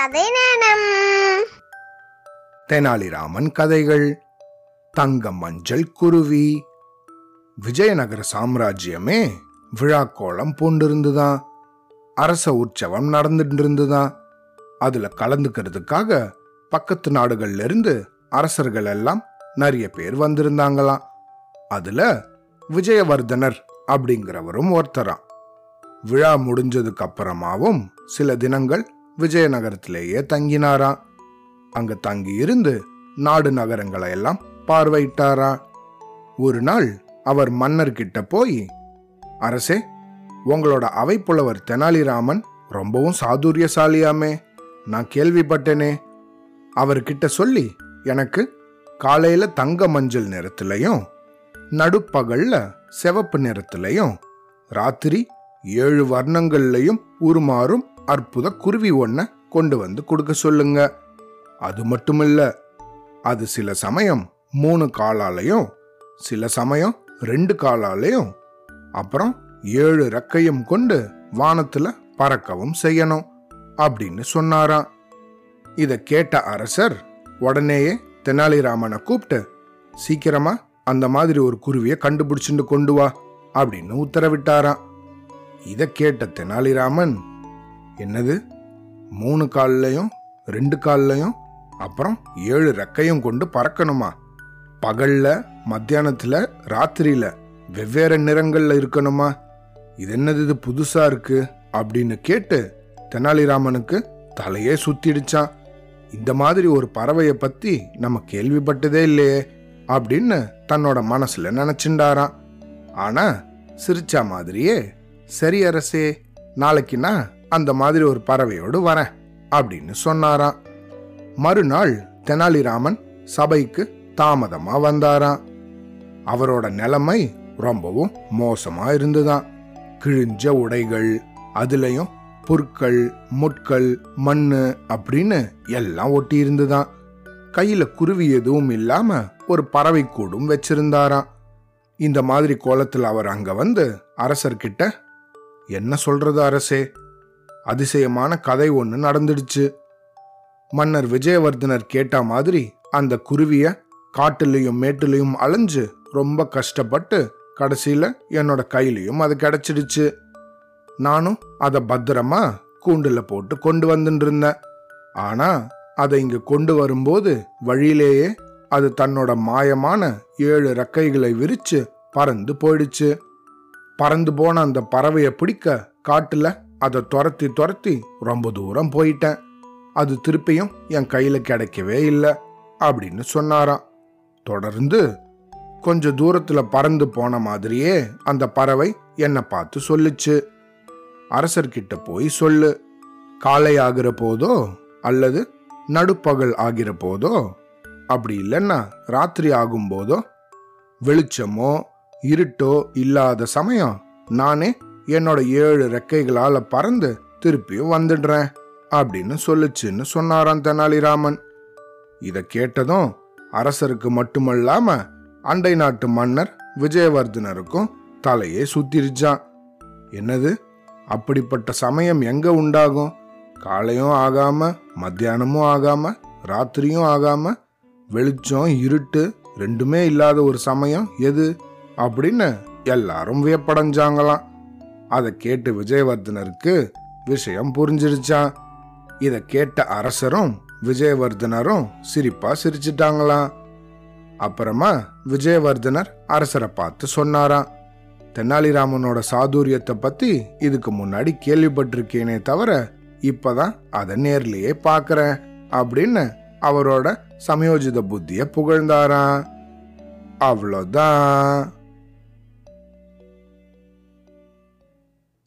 கதை நேரம். தெனாலிராமன் கதைகள் தங்க மஞ்சள் குருவி விஜயநகர சாம்ராஜ்யமே விழாக்கோளம் பூண்டிருந்துதான் அரச உற்சவம் நடந்துட்டு இருந்துதான் அதுல கலந்துக்கிறதுக்காக பக்கத்து நாடுகள்ல இருந்து அரசர்கள் எல்லாம் நிறைய பேர் வந்திருந்தாங்களாம். அதுல விஜயவர்தனர் அப்படிங்கிறவரும் ஒருத்தராம். விழா முடிஞ்சதுக்கு அப்புறமாவும் சில தினங்கள் விஜயநகரத்திலேயே தங்கினாராம். அங்க தங்கி இருந்து நாடு நகரங்களை எல்லாம் பார்வையிட்டாரா ஒரு நாள் அவர் மன்னர்கிட்ட போய் அரசே உங்களோட அவைப்புலவர் தெனாலிராமன் ரொம்பவும் சாதுரியசாலியாமே. நான் கேள்விப்பட்டேனே. அவர்கிட்ட சொல்லி எனக்கு காலையில தங்க மஞ்சள் நிறத்திலையும் நடுப்பகல்ல சிவப்பு நிறத்திலையும் ராத்திரி ஏழு வர்ணங்கள்லையும் உருமாறும் அற்புத குருவி ஒன்ன கொண்டு வந்து கொடுக்க சொல்லுங்க. அது மட்டுமில்ல அது சில சமயம் மூணு காலாலையும் சில சமயம் ரெண்டு காலாலையும் அப்புறம் ஏழு ரெக்கையும் கொண்டு வானத்துல பறக்கவும் செய்யணும் அப்படின்னு சொன்னாராம். இத கேட்ட அரசர் உடனேயே தெனாலிராமனை கூப்பிட்டு சீக்கிரமா அந்த மாதிரி ஒரு குருவியை கண்டுபிடிச்சிட்டு கொண்டு வா அப்படின்னு உத்தரவிட்டாராம். இத கேட்ட தெனாலிராமன் என்னது? மூணு கால்லையும் ரெண்டு கால்லையும் அப்புறம் ஏழு ரெக்கையும் கொண்டு பறக்கணுமா? பகல்ல மத்தியானத்துல ராத்திரியில வெவ்வேறு நிறங்கள்ல இருக்கணுமா? இது என்னது இது புதுசா இருக்கு அப்படின்னு கேட்டு தெனாலிராமனுக்கு தலையே சுத்திடுச்சான். இந்த மாதிரி ஒரு பறவையை பத்தி நம்ம கேள்விப்பட்டதே இல்லையே அப்படின்னு தன்னோட மனசுல நினைச்சுண்டாராம். ஆனா சிரிச்சா மாதிரியே சரி அரசே நாளைக்கு நான் அந்த மாதிரி ஒரு பறவையோடு வரேன் அப்படின்னு சொன்னாராம். மறுநாள் தெனாலிராமன் சபைக்கு தாமதமா வந்தாராம். அவரோட நிலைமை ரொம்பவும் மோசமா இருந்துதான். கிழிஞ்ச உடைகள் அதுலயும் புற்கள் முட்கள் மண்ணு அப்படின்னு எல்லாம் ஒட்டி இருந்துதான் கையில குருவி எதுவும் இல்லாம ஒரு பறவை கூடும் வச்சிருந்தாராம். இந்த மாதிரி கோலத்தில் அவர் அங்க வந்து அரசர்கிட்ட என்ன சொல்றது அரசே அதிசயமான கதை ஒன்று நடந்துடுச்சு. மன்னர் விஜயவர்தனர் கேட்ட மாதிரி அந்த குருவிய காட்டுலயும் மேட்டுலயும் அலைஞ்சு ரொம்ப கஷ்டப்பட்டு கடைசியில் என்னோட கையிலையும் அது கிடைச்சிடுச்சு. நானும் அதை பத்திரமா கூண்டில் போட்டு கொண்டு வந்துட்டு இருந்தேன். ஆனால் அதை இங்கே கொண்டு வரும்போது வழியிலேயே அது தன்னோட மாயமான ஏழு ரெக்கைகளை விரிச்சு பறந்து போயிடுச்சு. பறந்து போன அந்த பறவையை பிடிக்க காட்டுல அதை துரத்தி துரத்தி ரொம்ப தூரம் போயிட்டேன். அது திருப்பியும் என் கையில் கிடைக்கவே இல்லை அப்படின்னு சொன்னாராம். தொடர்ந்து கொஞ்ச தூரத்தில் பறந்து போன மாதிரியே அந்த பறவை என்னை பார்த்து சொல்லுச்சு. அரசர்கிட்ட போய் சொல்லு காலை ஆகிற போதோ அல்லது நடுப்பகல் ஆகிற போதோ அப்படி இல்லைன்னா ராத்திரி ஆகும்போதோ வெளிச்சமோ இருட்டோ இல்லாத சமயம் நானே என்னோட ஏழு ரெக்கைகளால பறந்து திருப்பியும் வந்துடுறேன் அப்படின்னு சொல்லுச்சுன்னு சொன்னாராம் தெனாலிராமன். இதை கேட்டதும் அரசருக்கு மட்டுமல்லாம அண்டை நாட்டு மன்னர் விஜயவர்தனருக்கும் தலையே சுத்திருச்சான். என்னது? அப்படிப்பட்ட சமயம் எங்க உண்டாகும்? காலையும் ஆகாம மத்தியானமும் ஆகாம ராத்திரியும் ஆகாம வெளிச்சம் இருட்டு ரெண்டுமே இல்லாத ஒரு சமயம் எது? அப்படின்னு எல்லாரும் வியப்படைஞ்சாங்களாம். அதை கேட்டு விஜயவர்தனருக்கு விஷயம் புரிஞ்சிருச்சான் இதை கேட்ட அரசரும் விஜயவர்தனரும் சிரிப்பா சிரிச்சிட்டாங்களாம் அப்புறமா விஜயவர்தனர் அரசரை பார்த்து சொன்னாராம். தெனாலிராமனோட சாதுரியத்தை பத்தி இதுக்கு முன்னாடி கேள்விப்பட்டிருக்கேனே தவிர இப்பதான் அதை நேர்லயே பார்க்கறேன் அப்படின்னு அவரோட சமயோஜித புத்திய புகழ்ந்தாராம். அவ்வளோதான்.